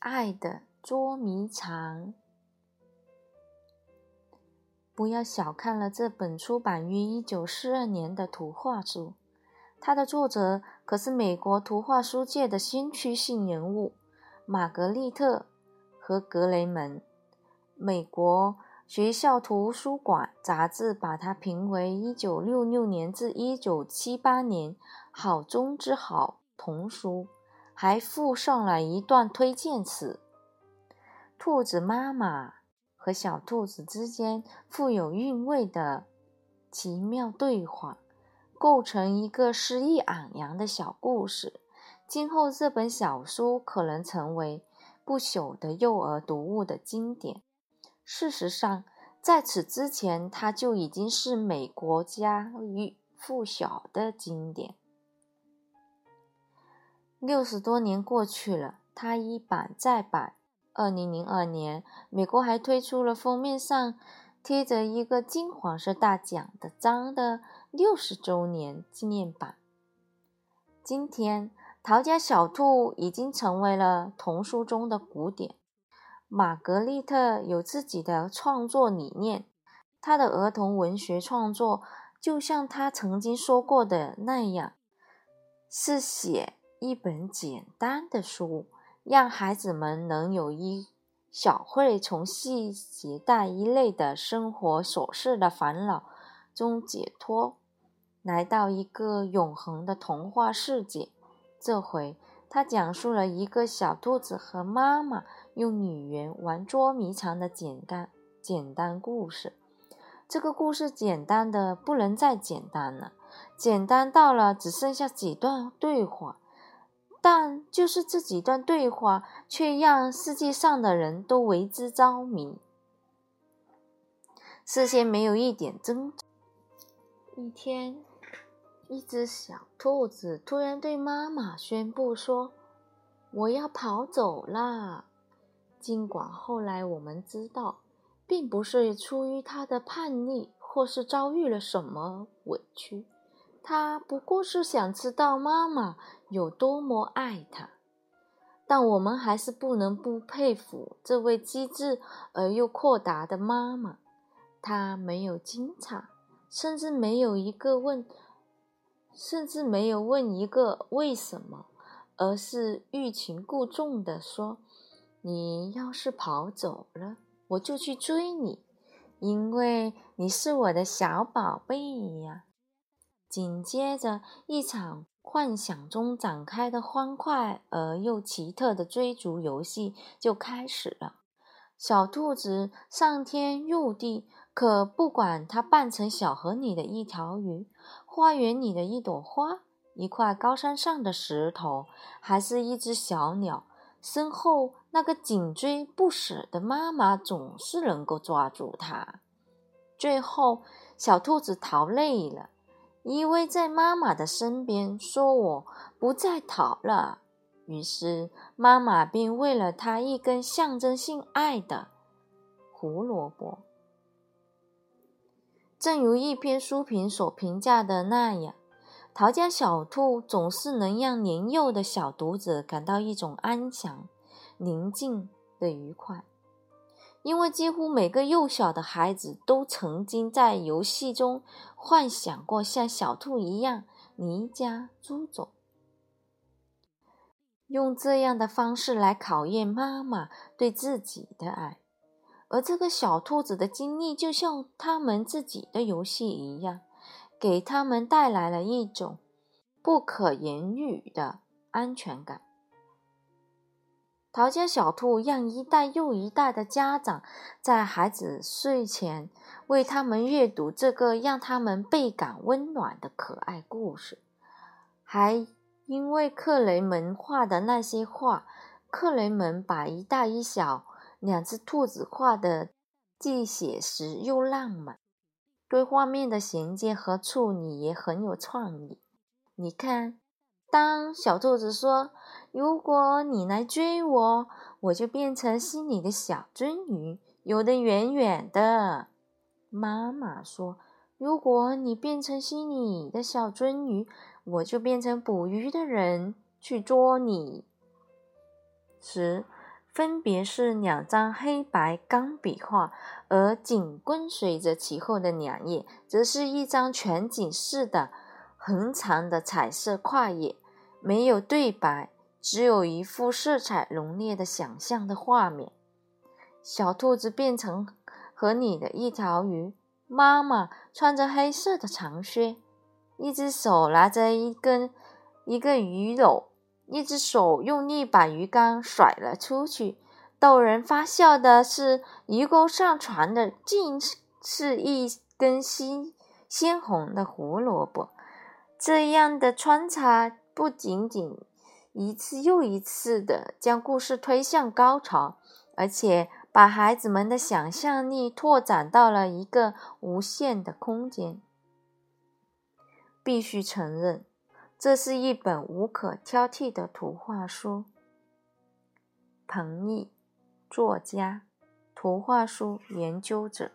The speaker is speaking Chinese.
爱的捉迷藏。不要小看了这本出版于一九四二年的图画书，它的作者可是美国图画书界的先驱性人物玛格丽特·和格雷门。美国学校图书馆杂志把它评为一九六六年至一九七八年好中之好童书，还附上了一段推荐词：“兔子妈妈。”和小兔子之间富有韵味的奇妙对话，构成一个诗意昂扬的小故事。今后这本小书可能成为不朽的幼儿读物的经典。事实上，在此之前，它就已经是美国家喻户晓的经典。六十多年过去了，它一版再版。二零零二年，美国还推出了封面上贴着一个金黄色大奖的章的六十周年纪念版。今天，陶家小兔已经成为了童书中的古典。玛格丽特有自己的创作理念，她的儿童文学创作就像她曾经说过的那样，是写一本简单的书。让孩子们能有一小会从系鞋带一类的生活琐事的烦恼中解脱，来到一个永恒的童话世界。这回，他讲述了一个小兔子和妈妈用女人玩捉迷藏的简单简单故事。这个故事简单的不能再简单了，简单到了只剩下几段对话。但就是这几段对话，却让世界上的人都为之着迷。事先没有一点征兆。一天，一只小兔子突然对妈妈宣布说：“我要跑走啦。”尽管后来我们知道，并不是出于它的叛逆，或是遭遇了什么委屈。他不过是想知道妈妈有多么爱他，但我们还是不能不佩服这位机智而又阔达的妈妈。她没有惊诧，甚至没有一个问，甚至没有问一个为什么，而是欲擒故纵地说：“你要是跑走了，我就去追你，因为你是我的小宝贝呀。”紧接着，一场幻想中展开的欢快而又奇特的追逐游戏就开始了。小兔子上天入地，可不管它扮成小河里的一条鱼，花园里的一朵花，一块高山上的石头，还是一只小鸟，身后那个紧追不舍的妈妈总是能够抓住它。最后，小兔子逃累了。依偎在妈妈的身边，说：“我不再逃了。”于是妈妈便喂了他一根象征性爱的胡萝卜。正如一篇书评所评价的那样，逃家小兔总是能让年幼的小读者感到一种安详、宁静的愉快。因为几乎每个幼小的孩子都曾经在游戏中幻想过像小兔一样离家出走，用这样的方式来考验妈妈对自己的爱。而这个小兔子的经历就像他们自己的游戏一样，给他们带来了一种不可言喻的安全感。陶家小兔让一代又一代的家长在孩子睡前为他们阅读这个让他们倍感温暖的可爱故事，还因为克雷门画的那些画，克雷门把一大一小两只兔子画的既写实又浪漫，对画面的衔接和处理也很有创意。你看。当小兔子说：“如果你来追我，我就变成心里的小鳟鱼，游得远远的。”妈妈说：“如果你变成心里的小鳟鱼，我就变成捕鱼的人去捉你。”时，分别是两张黑白钢笔画，而紧跟随着其后的两页，则是一张全景式的横长的彩色跨页，没有对白，只有一幅色彩浓烈的想象的画面。小兔子变成河里的一条鱼，妈妈穿着黑色的长靴，一只手拿着一根一个鱼篓，一只手用力把鱼竿甩了出去。逗人发笑的是，鱼钩上传的竟是一根鲜鲜红的胡萝卜。这样的穿插不仅仅一次又一次的将故事推向高潮，而且。把孩子们的想象力拓展到了一个无限的空间。必须承认，这是一本无可挑剔的图画书。彭毅，作家，图画书研究者。